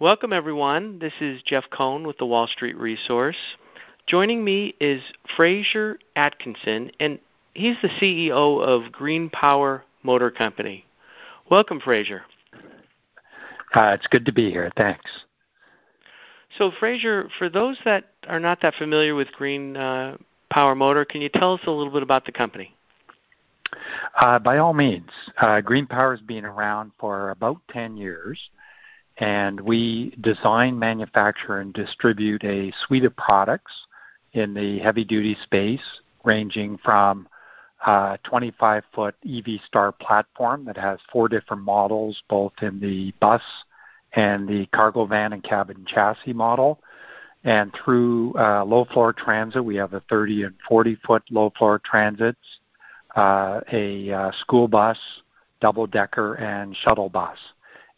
Welcome, everyone. This is Jeff Cohn with the Wall Street Resource. Joining me is Fraser Atkinson, and he's the CEO of GreenPower Motor Company. Welcome, Fraser. Uh, it's good to be here. Thanks. So, Fraser, for those that are not that familiar with Green uh, Power Motor, can you tell us a little bit about the company? Uh, by all means. Uh, GreenPower has been around for about 10 years, and we design, manufacture, and distribute a suite of products in the heavy duty space, ranging from a 25 foot EV Star platform that has four different models, both in the bus and the cargo van and cabin chassis model. And through uh, low floor transit, we have a 30 and 40 foot low floor transits, uh, a uh, school bus, double decker, and shuttle bus.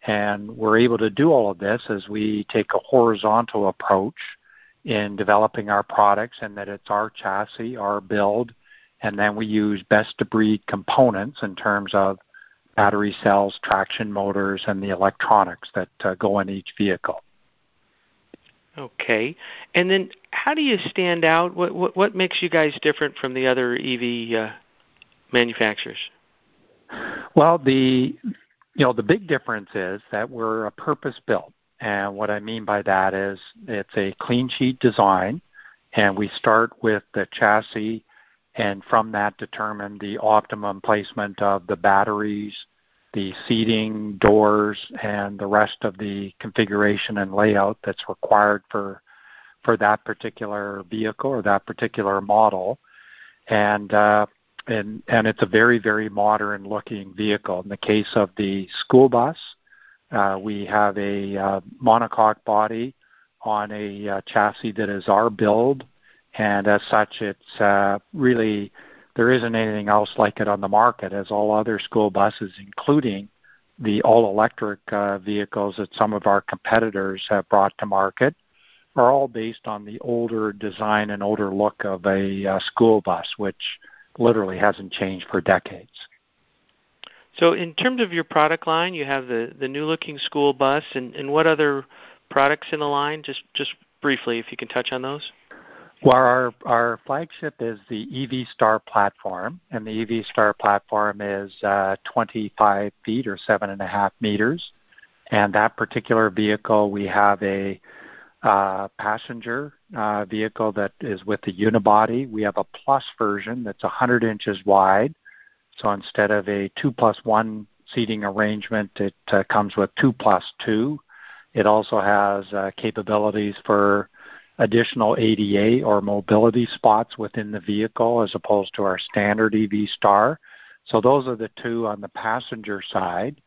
And we're able to do all of this as we take a horizontal approach in developing our products, and that it's our chassis, our build, and then we use best of breed components in terms of battery cells, traction motors, and the electronics that uh, go in each vehicle. Okay, and then how do you stand out? What what, what makes you guys different from the other EV uh, manufacturers? Well, the you know the big difference is that we're a purpose built, and what I mean by that is it's a clean sheet design, and we start with the chassis, and from that determine the optimum placement of the batteries, the seating, doors, and the rest of the configuration and layout that's required for for that particular vehicle or that particular model. And uh, and and it's a very very modern looking vehicle. In the case of the school bus, uh, we have a uh, monocoque body on a uh, chassis that is our build, and as such, it's uh, really there isn't anything else like it on the market. As all other school buses, including the all-electric uh, vehicles that some of our competitors have brought to market, are all based on the older design and older look of a uh, school bus, which literally hasn't changed for decades. So, in terms of your product line, you have the the new looking school bus, and, and what other products in the line? Just just briefly, if you can touch on those. Well, our our flagship is the EV Star platform, and the EV Star platform is uh, 25 feet or seven and a half meters. And that particular vehicle, we have a uh, passenger uh, vehicle that is with the unibody. We have a plus version that's 100 inches wide. So instead of a 2 plus 1 seating arrangement, it uh, comes with 2 plus 2. It also has uh, capabilities for additional ADA or mobility spots within the vehicle as opposed to our standard EV Star. So those are the two on the passenger side.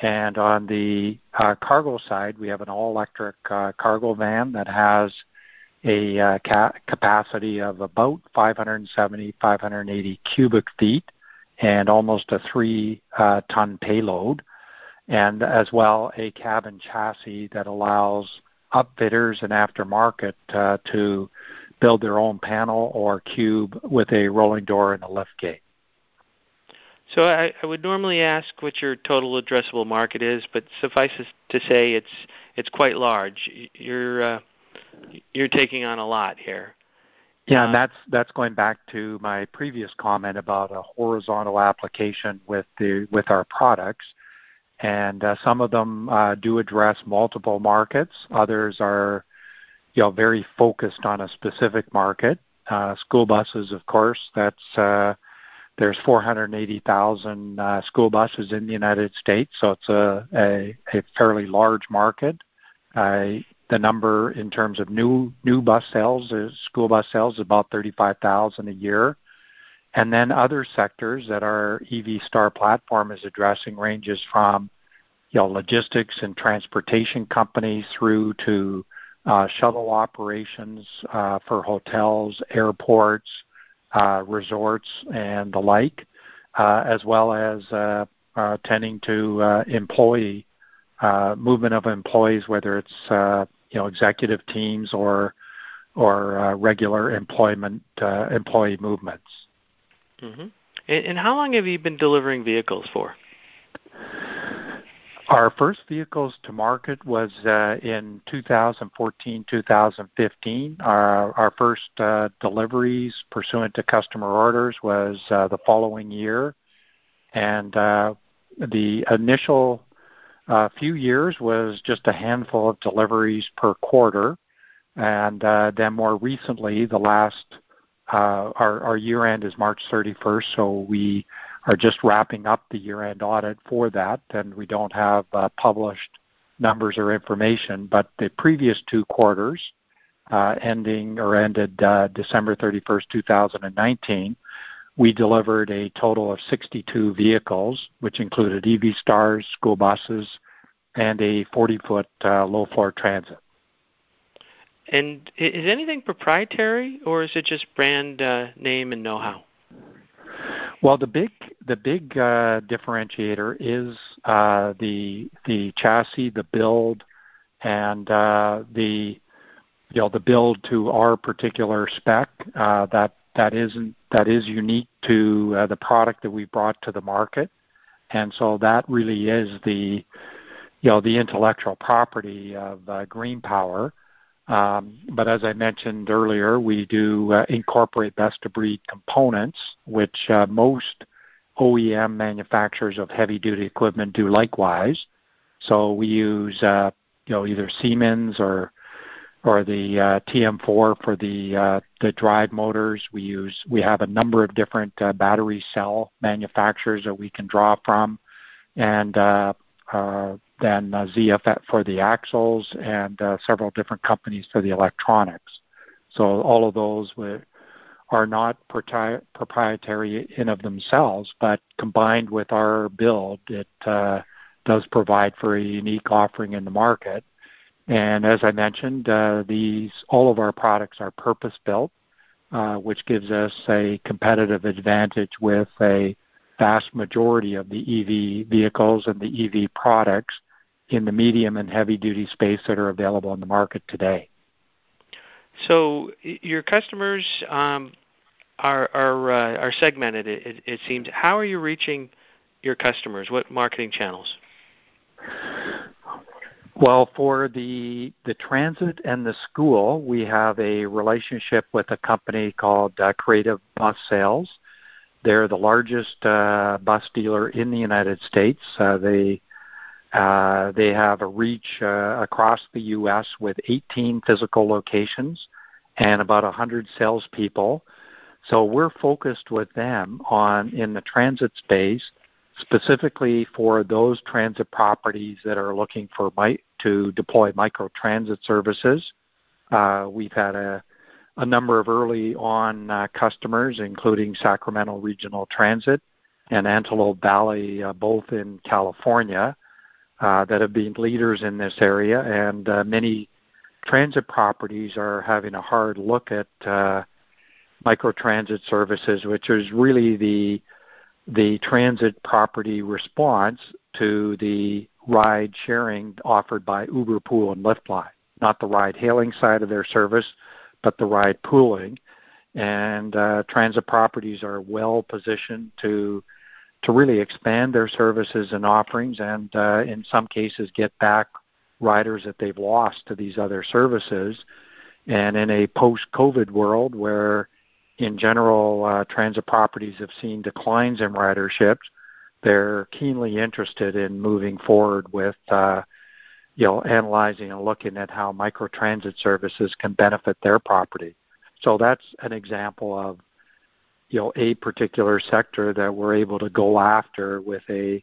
And on the uh, cargo side, we have an all-electric uh, cargo van that has a uh, capacity of about 570, 580 cubic feet and almost a three-ton uh, payload, and as well a cabin chassis that allows upfitters and aftermarket uh, to build their own panel or cube with a rolling door and a lift gate. So I, would normally ask what your total addressable market is, but suffice it to say it's it's quite large. You're you're taking on a lot here. Yeah, and uh, that's that's going back to my previous comment about a horizontal application with the with our products, and uh, some of them uh, do address multiple markets. Others are, you know, very focused on a specific market. Uh, school buses, of course, that's uh, there's 480,000 uh, school buses in the United States, so it's a, a, a fairly large market. Uh, the number in terms of new new bus sales, school bus sales, is about 35,000 a year. And then other sectors that our EV Star platform is addressing ranges from you know, logistics and transportation companies through to uh, shuttle operations uh, for hotels, airports, uh, resorts, and the like, uh, as well as uh, uh, tending to employee movement of employees, whether it's you know executive teams or or regular employment employee movements. Mm-hmm. And, and how long have you been delivering vehicles for? Our first vehicles to market was uh, in 2014, 2015. Our, our first uh, deliveries pursuant to customer orders was uh, the following year. And uh, the initial uh, few years was just a handful of deliveries per quarter. And uh, then more recently, the last, uh, our, our year end is March 31st, so we are just wrapping up the year-end audit for that, and we don't have uh, published numbers or information. But the previous two quarters, uh, ending or ended uh, December 31st, 2019, we delivered a total of 62 vehicles, which included EV Stars, school buses, and a 40-foot uh, low-floor transit. And is anything proprietary, or is it just brand uh, name and know-how? Well, the big the big uh, differentiator is uh, the the chassis, the build, and uh, the you know the build to our particular spec. Uh, that that isn't that is unique to uh, the product that we brought to the market, and so that really is the you know the intellectual property of uh, GreenPower. Um, but as I mentioned earlier, we do uh, incorporate best of breed components, which uh, most OEM manufacturers of heavy duty equipment do likewise. So we use uh, you know either Siemens or or the uh, TM4 for the uh, the drive motors. We use we have a number of different uh, battery cell manufacturers that we can draw from, and uh, uh, then ZF for the axles and several different companies for the electronics. So all of those are not proprietary in of themselves, but combined with our build, it uh, does provide for a unique offering in the market. And as I mentioned, uh, these all of our products are purpose built, uh, which gives us a competitive advantage with a vast majority of the EV vehicles and the EV products in the medium and heavy duty space that are available in the market today. So your customers um, are are uh, are segmented. It, seems. How are you reaching your customers? What marketing channels? Well, for the the transit and the school, we have a relationship with a company called uh, Creative Bus Sales. They're the largest uh, bus dealer in the United States. Uh, they uh, they have a reach uh, across the U.S. with 18 physical locations and about 100 salespeople. So we're focused with them on in the transit space, specifically for those transit properties that are looking for mi- to deploy micro transit services. Uh, we've had a a number of early on uh, customers, including Sacramento Regional Transit and Antelope Valley, uh, both in California, uh, that have been leaders in this area. And uh, many transit properties are having a hard look at uh, microtransit services, which is really the the transit property response to the ride sharing offered by Uber Pool and Lyft Line, not the ride hailing side of their service, but the ride pooling. And uh, transit properties are well positioned to to really expand their services and offerings, and uh, in some cases get back riders that they've lost to these other services. And in a post-COVID world where in general, uh, transit properties have seen declines in ridership. They're keenly interested in moving forward with uh, you know, analyzing and looking at how microtransit services can benefit their property. So that's an example of, you know, a particular sector that we're able to go after with a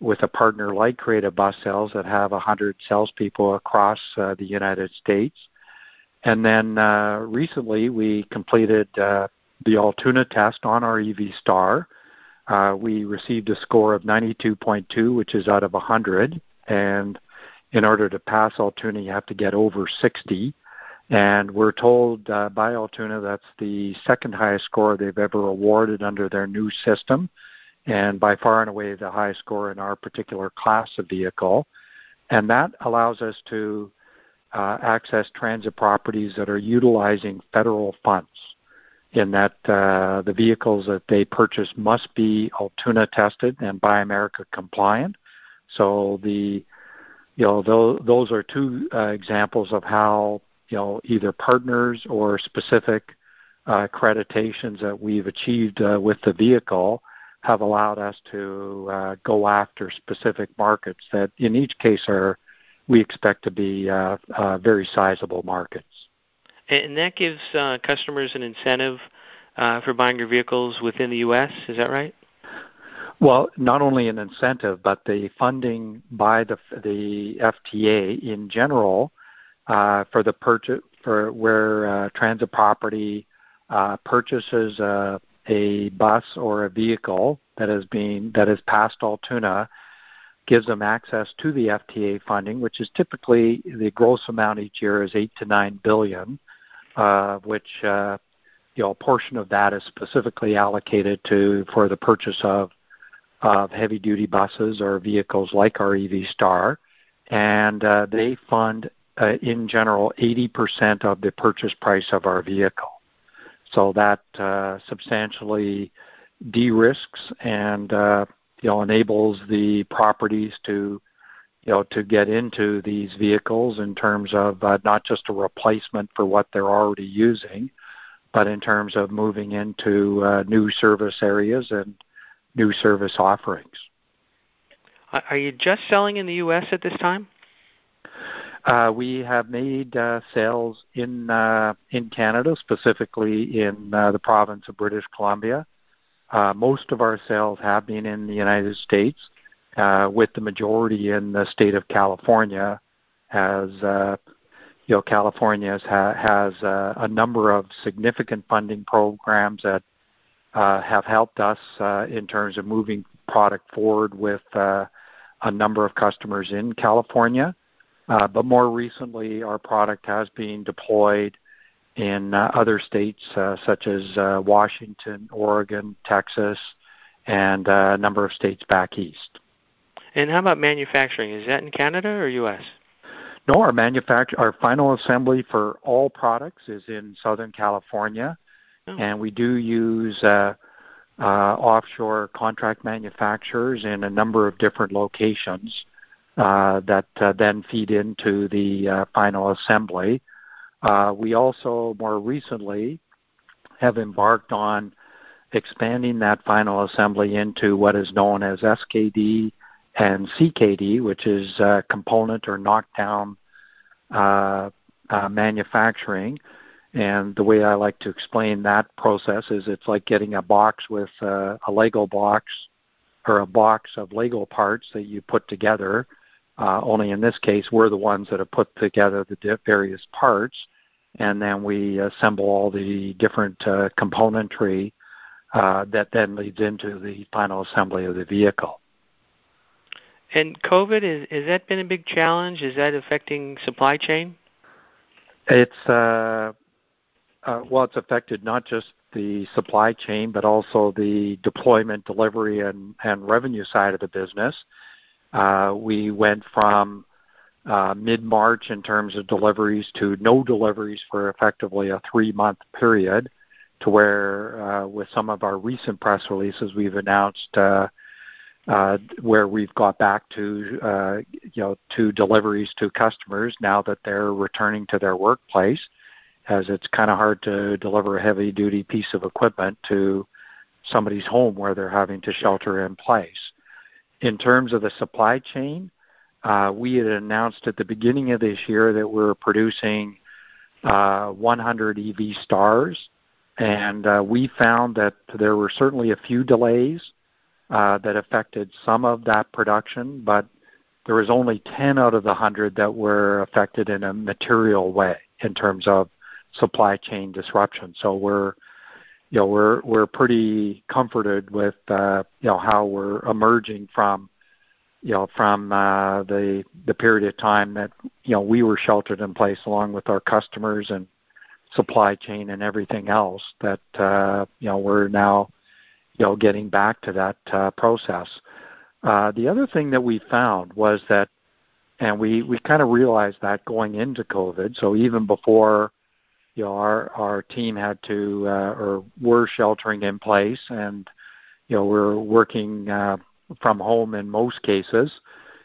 with a partner like Creative Bus Sales that have 100 salespeople across uh, the United States. And then uh, recently we completed uh, the Altoona test on our EV Star. Uh, we received a score of 92.2, which is out of 100, and in order to pass Altoona, you have to get over 60. And we're told uh, by Altoona that's the second highest score they've ever awarded under their new system, and by far and away the highest score in our particular class of vehicle. And that allows us to uh, access transit properties that are utilizing federal funds in that uh, the vehicles that they purchase must be Altoona tested and Buy America compliant. So the you know those, those are two uh, examples of how you know either partners or specific uh, accreditations that we've achieved uh, with the vehicle have allowed us to uh, go after specific markets that in each case are we expect to be uh, uh, very sizable markets. And that gives uh, customers an incentive uh, for buying your vehicles within the U.S. Is that right? Well, not only an incentive, but the funding by the the FTA in general uh, for the purchase for where uh, transit property uh, purchases a, a bus or a vehicle that has been that has passed Altoona gives them access to the FTA funding, which is typically the gross amount each year is eight to nine billion, uh, which uh, you know a portion of that is specifically allocated to for the purchase of of heavy duty buses or vehicles like our EV Star, and uh, they fund uh, in general 80% of the purchase price of our vehicle. So that uh, substantially de-risks and uh, you know enables the properties to you know to get into these vehicles in terms of uh, not just a replacement for what they're already using, but in terms of moving into uh, new service areas and new service offerings. Are you just selling in the U.S. at this time? Uh, we have made uh, sales in uh, in Canada, specifically in uh, the province of British Columbia. Uh, most of our sales have been in the United States, uh, with the majority in the state of California, as you know, California has, a number of significant funding programs that uh, have helped us uh, in terms of moving product forward with uh, a number of customers in California. But more recently, our product has been deployed in other states such as Washington, Oregon, Texas, and a number of states back east. And how about manufacturing? Is that in Canada or U.S.? No, our manufacture our final assembly for all products is in Southern California. Oh. And we do use uh, uh, offshore contract manufacturers in a number of different locations uh, that uh, then feed into the uh, final assembly. Uh, we also more recently have embarked on expanding that final assembly into what is known as SKD and CKD, which is uh, component or knockdown uh, uh, manufacturing, and the way I like to explain that process is it's like getting a box with uh, a Lego box or a box of Lego parts that you put together. Uh, only in this case, we're the ones that have put together the various parts, and then we assemble all the different uh, componentry uh, that then leads into the final assembly of the vehicle. And COVID is has that been a big challenge? Is that affecting supply chain? It's uh, uh, well, it's affected not just the supply chain, but also the deployment, delivery, and, and revenue side of the business. Uh, we went from uh, mid-March in terms of deliveries to no deliveries for effectively a three-month period, to where uh, with some of our recent press releases we've announced uh, uh, where we've got back to uh, you know to deliveries to customers now that they're returning to their workplace as it's kind of hard to deliver a heavy duty piece of equipment to somebody's home where they're having to shelter in place. In terms of the supply chain, uh, we had announced at the beginning of this year that we're producing uh, 100 EV stars, and uh, we found that there were certainly a few delays that affected some of that production, but there was only 10 out of the 100 that were affected in a material way in terms of supply chain disruption. We're you know we're we're pretty comforted with uh, you know how we're emerging from you know from uh, the the period of time that you know we were sheltered in place along with our customers and supply chain and everything else that uh, you know we're now you know getting back to that uh, process. Uh, the other thing that we found was that, and we we kind of realized that going into COVID. So even before you know, our our team had to uh, or were sheltering in place, and you know, we're working uh, from home in most cases.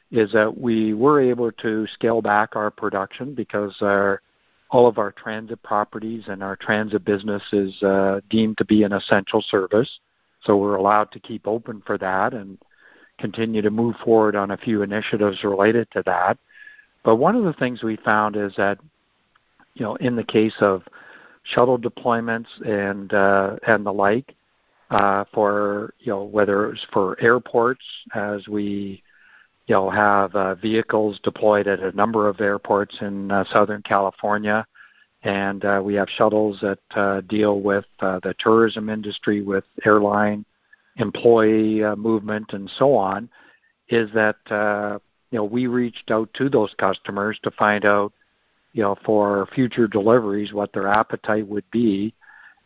is that we were able to scale back our production because our all of our transit properties and our transit business is uh, deemed to be an essential service. So we're allowed to keep open for that and continue to move forward on a few initiatives related to that. But one of the things we found is that, you know, in the case of shuttle deployments and uh, and the like, uh, for you know whether it's for airports as we you know have uh, vehicles deployed at a number of airports in uh, Southern California, and uh, we have shuttles that uh, deal with uh, the tourism industry, with airline employee uh, movement, and so on. Is that uh, you know, we reached out to those customers to find out, you know, for future deliveries what their appetite would be.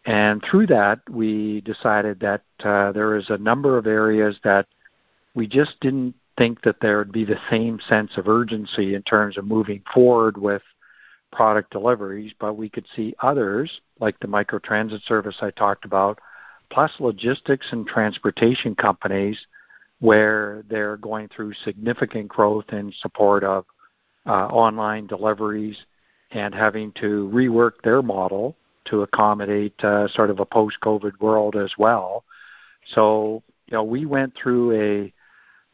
And through that, we decided that uh, there is a number of areas that we just didn't think that there would be the same sense of urgency in terms of moving forward with product deliveries, but we could see others, like the microtransit service I talked about, plus logistics and transportation companies where they're going through significant growth in support of uh, online deliveries and having to rework their model to accommodate uh, sort of a post-COVID world as well. So, you know, we went through a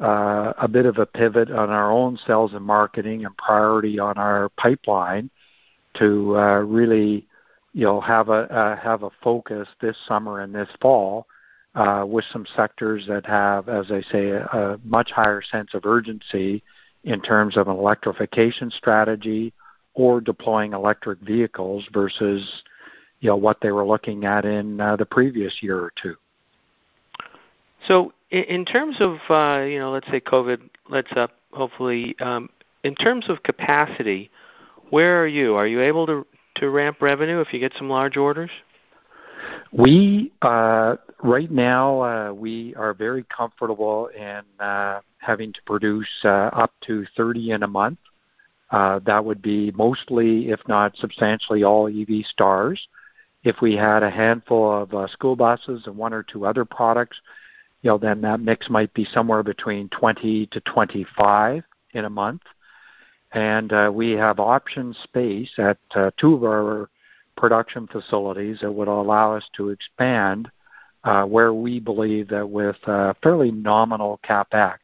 uh, a bit of a pivot on our own sales and marketing and priority on our pipeline to uh, really, you know, have a uh, have a focus this summer and this fall uh, with some sectors that have, as I say, a, a much higher sense of urgency in terms of an electrification strategy or deploying electric vehicles versus you know what they were looking at in uh, the previous year or two. So, in terms of uh, you know, let's say COVID lets up, hopefully, um, in terms of capacity, where are you? Are you able to to ramp revenue if you get some large orders? We uh, right now uh, we are very comfortable in uh, having to produce uh, up to 30 in a month. Uh, that would be mostly, if not substantially, all EV stars. If we had a handful of uh, school buses and one or two other products, you know, then that mix might be somewhere between 20 to 25 in a month. And uh, we have option space at two of our production facilities that would allow us to expand where we believe that with fairly nominal capex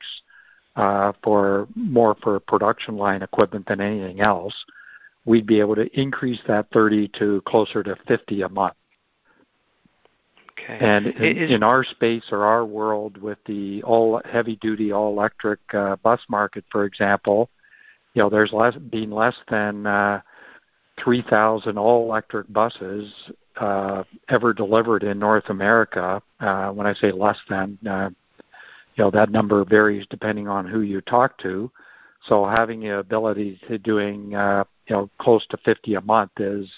for more for production line equipment than anything else, we'd be able to increase that 30 to closer to 50 a month. Okay. And in, is, in our space or our world, with the all heavy duty, all electric uh, bus market, for example, you know, there's less, been less than uh, 3,000 all electric buses uh, ever delivered in North America. Uh, when I say less than, uh, you know, that number varies depending on who you talk to. So having the ability to doing, uh, you know, close to 50 a month is,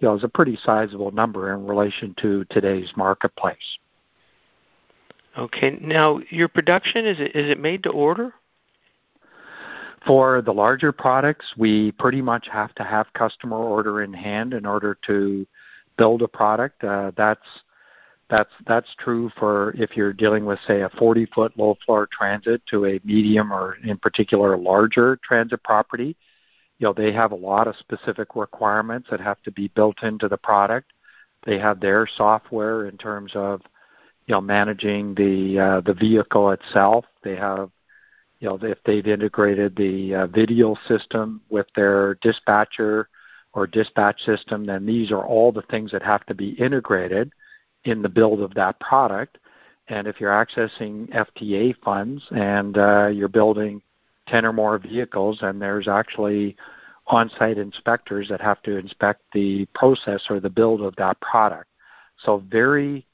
you know, is a pretty sizable number in relation to today's marketplace. Okay. Now, your production is it is it made to order? For the larger products, we pretty much have to have customer order in hand in order to build a product. Uh, that's that's that's true for if you're dealing with say a 40 foot low floor transit to a medium or in particular a larger transit property. You know they have a lot of specific requirements that have to be built into the product. They have their software in terms of you know managing the uh, the vehicle itself. They have you know if they've integrated the uh, video system with their dispatcher or dispatch system, then these are all the things that have to be integrated in the build of that product. And if you're accessing FTA funds and uh, you're building 10 or more vehicles, and there's actually on-site inspectors that have to inspect the process or the build of that product. So very,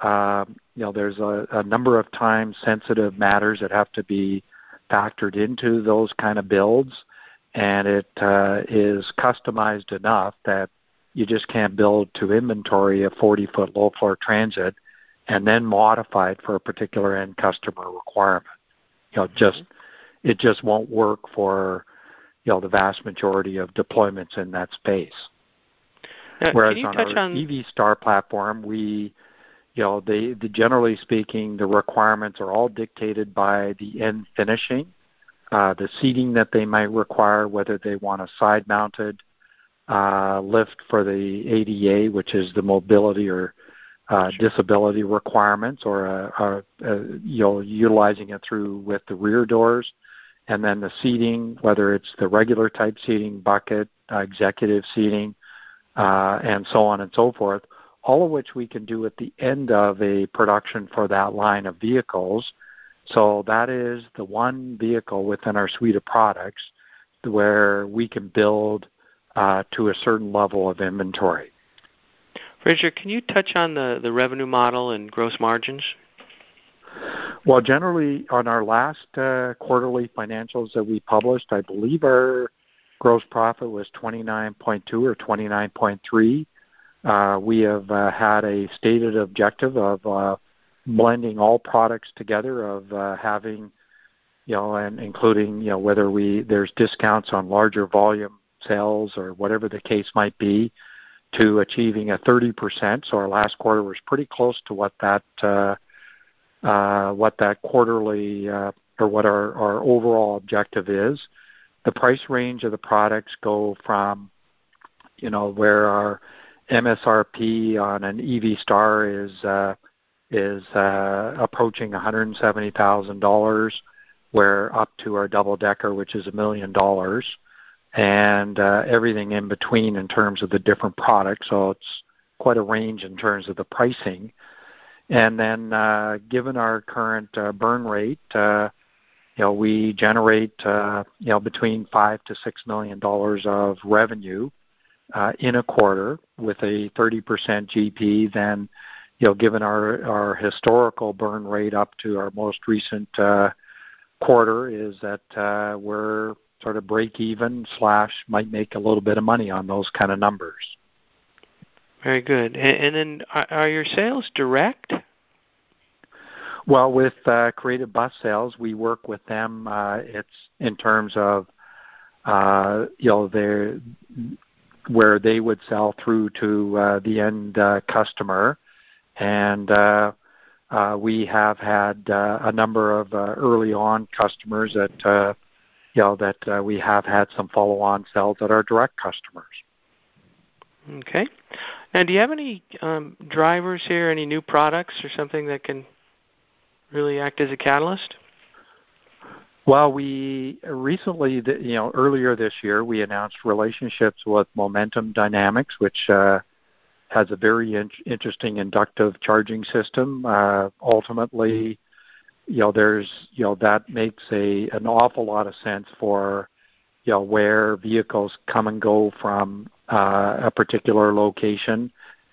uh, you know, there's a, a number of time sensitive matters that have to be factored into those kind of builds and it uh, is customized enough that you just can't build to inventory a 40 foot low floor transit and then modify it for a particular end customer requirement. You know, just it just won't work for you know the vast majority of deployments in that space. Now, Whereas on our on... EV Star platform, we you know, they, the generally speaking, the requirements are all dictated by the end finishing uh, the seating that they might require, whether they want a side-mounted uh, lift for the ADA, which is the mobility or uh, disability requirements, or a, a, a, you know utilizing it through with the rear doors, and then the seating, whether it's the regular type seating, bucket, uh, executive seating, uh, and so on and so forth. All of which we can do at the end of a production for that line of vehicles. So that is the one vehicle within our suite of products where we can build uh, to a certain level of inventory. Fraser, can you touch on the, the revenue model and gross margins? Well, generally, on our last uh, quarterly financials that we published, I believe our gross profit was 29.2 or 29.3. Uh, we have uh, had a stated objective of uh, blending all products together, of uh, having, you know, and including, you know, whether we there's discounts on larger volume sales or whatever the case might be, to achieving a 30%. So our last quarter was pretty close to what that uh, uh, what that quarterly uh, or what our, our overall objective is. The price range of the products go from, you know, where our MSRP on an EV Star is uh, is uh, approaching $170,000, where up to our double decker, which is a million dollars and uh, everything in between in terms of the different products. So it's quite a range in terms of the pricing. And then, uh, given our current uh, burn rate, uh, you know, we generate uh, you know between five to six million dollars of revenue uh, in a quarter with a 30% GP. Then, you know, given our our historical burn rate up to our most recent uh, quarter, is that uh, we're sort of break even slash might make a little bit of money on those kind of numbers. Very good. And, and then are, are your sales direct? Well, with uh, Creative Bus Sales, we work with them. Uh, it's in terms of uh, you know their where they would sell through to uh, the end uh, customer, and uh, uh, we have had uh, a number of uh, early on customers that uh, you know that uh, we have had some follow-on sales at our direct customers. Okay. Now, do you have any um, drivers here, any new products or something that can really act as a catalyst? Well, we recently, you know, earlier this year, we announced relationships with Momentum Dynamics, which uh, has a very in- interesting inductive charging system. Uh, ultimately, you know there's you know that makes a an awful lot of sense for you know where vehicles come and go from uh, a particular location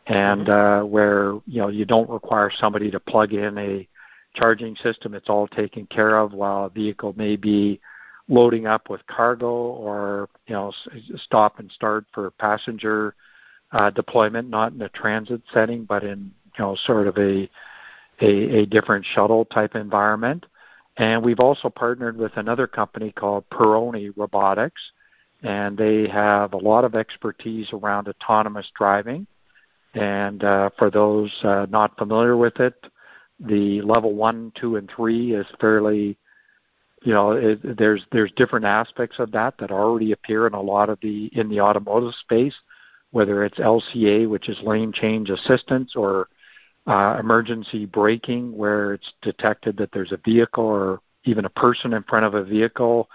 and mm-hmm. uh, where you know you don't require somebody to plug in a charging system it's all taken care of while a vehicle may be loading up with cargo or you know stop and start for passenger uh, deployment not in a transit setting but in you know sort of a a, a different shuttle type environment. And we've also partnered with another company called Perrone Robotics, and they have a lot of expertise around autonomous driving. And uh, for those uh, not familiar with it, the level one, two, and three is fairly, you know, it, there's there's different aspects of that that already appear in a lot of the in the automotive space, whether it's LCA, which is lane change assistance, or uh, emergency braking where it's detected that there's a vehicle or even a person in front of a vehicle.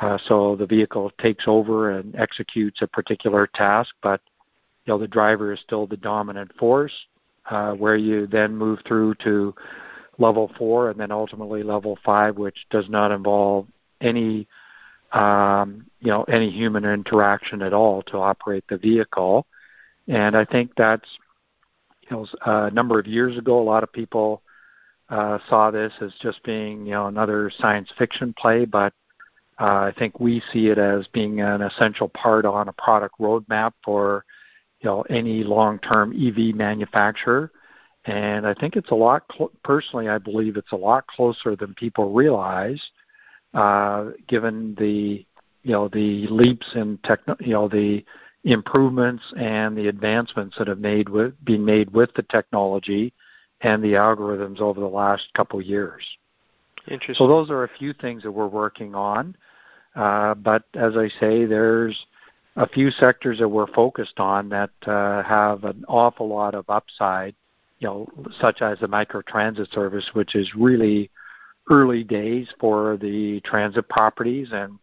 Uh, so the vehicle takes over and executes a particular task, but you know the driver is still the dominant force. Uh, where you then move through to level four and then ultimately level five, which does not involve any um, you know any human interaction at all to operate the vehicle. And I think that's you know, a number of years ago, a lot of people uh, saw this as just being, you know, another science fiction play, but uh, I think we see it as being an essential part on a product roadmap for, you know, any long-term EV manufacturer. And I think it's a lot. Cl- personally, I believe it's a lot closer than people realize, uh, given the, you know, the leaps in techno, you know, the improvements and the advancements that have made with, been made with the technology and the algorithms over the last couple of years. Interesting. So those are a few things that we're working on. Uh, but as I say, there's a few sectors that we're focused on that uh, have an awful lot of upside, you know, such as the microtransit service, which is really early days for the transit properties and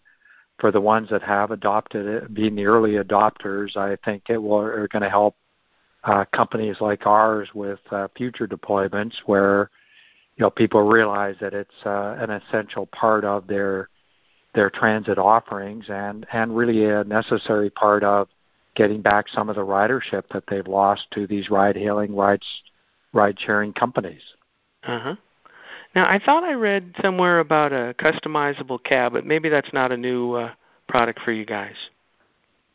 for the ones that have adopted it, being the early adopters, I think it will are going to help uh, companies like ours with uh, future deployments where you know people realize that it's uh, an essential part of their their transit offerings and and really a necessary part of getting back some of the ridership that they've lost to these ride hailing rides ride sharing companies. Uh-huh. Now, I thought I read somewhere about a customizable cab, but maybe that's not a new uh, product for you guys.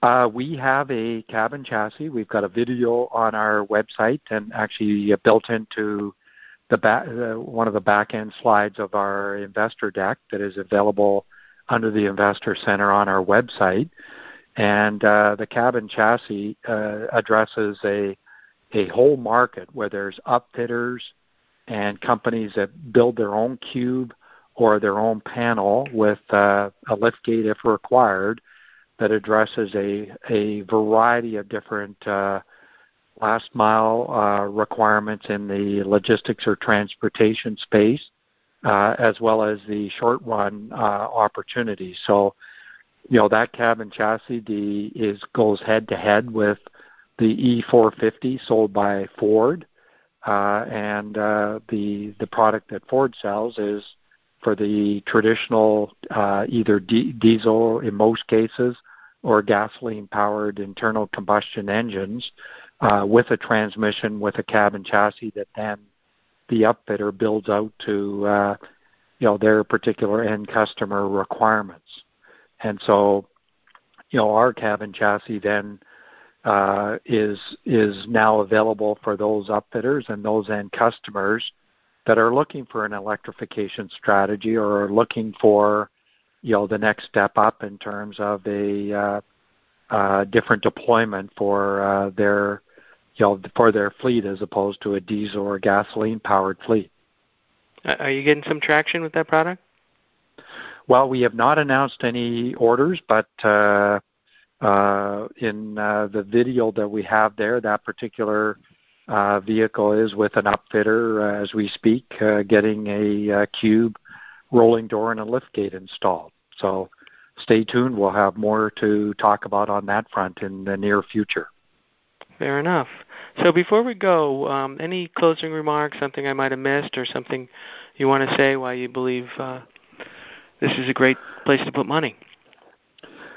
Uh, we have a cabin chassis. We've got a video on our website and actually built into the back, uh, one of the back end slides of our investor deck that is available under the Investor Center on our website. And uh, the cabin chassis uh, addresses a a whole market where there's upfitters and companies that build their own cube or their own panel with uh, a lift gate if required that addresses a, a variety of different uh, last mile uh, requirements in the logistics or transportation space, uh, as well as the short run uh, opportunities. So, you know, that cabin chassis D is goes head to head with the E450 sold by Ford, and uh, the the product that Ford sells is for the traditional uh, either d- diesel in most cases or gasoline powered internal combustion engines uh, with a transmission with a cabin chassis that then the upfitter builds out to uh, you know their particular end customer requirements. And so, you know, our cabin chassis then uh, is is now available for those upfitters and those end customers that are looking for an electrification strategy or are looking for you know the next step up in terms of a uh, uh, different deployment for uh, their you know for their fleet as opposed to a diesel or gasoline powered fleet. Are you getting some traction with that product? Well, we have not announced any orders, but uh, uh, in uh, the video that we have there, that particular uh, vehicle is with an upfitter uh, as we speak, uh, getting a uh, cube rolling door and a liftgate installed. So stay tuned. We'll have more to talk about on that front in the near future. Fair enough. So before we go, um, any closing remarks, something I might have missed, or something you want to say why you believe uh, this is a great place to put money?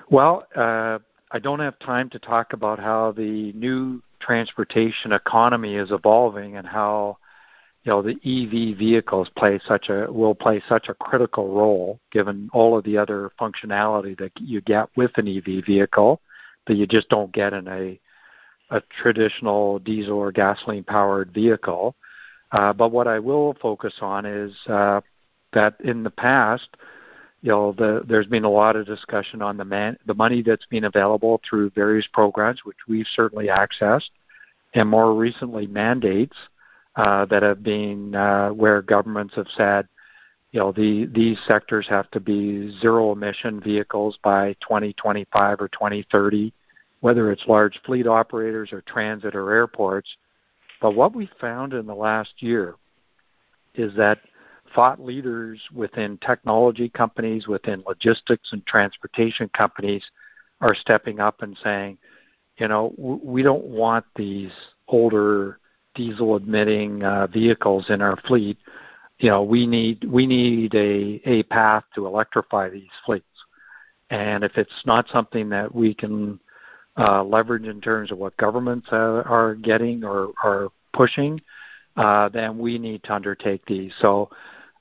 Well, uh, I don't have time to talk about how the new transportation economy is evolving and how you know the EV vehicles play such a will play such a critical role given all of the other functionality that you get with an EV vehicle that you just don't get in a a traditional diesel or gasoline powered vehicle. Uh, but what I will focus on is uh, that in the past, you know, the, there's been a lot of discussion on the man, the money that's been available through various programs, which we've certainly accessed, and more recently mandates uh, that have been uh, where governments have said, you know, the, these sectors have to be zero emission vehicles by 2025 or 2030, whether it's large fleet operators or transit or airports. But what we found in the last year is that thought leaders within technology companies, within logistics and transportation companies are stepping up and saying, you know, we don't want these older diesel emitting uh, vehicles in our fleet. You know, we need we need a a path to electrify these fleets. And if it's not something that we can uh, leverage in terms of what governments are getting or are pushing, uh, then we need to undertake these. So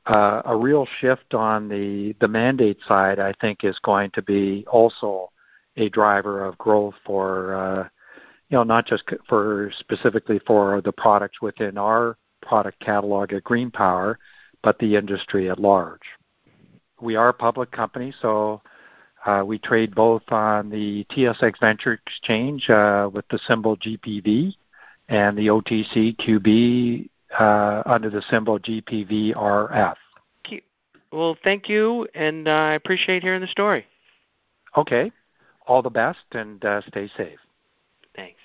uh, a real shift on the, the mandate side, I think, is going to be also a driver of growth for, uh, you know, not just for specifically for the products within our product catalog at GreenPower, but the industry at large. We are a public company, so uh, we trade both on the TSX Venture Exchange uh, with the symbol GPV and the OTCQB uh, under the symbol GPVRF. Well, thank you, and uh, I appreciate hearing the story. Okay. All the best, and uh, stay safe. Thanks.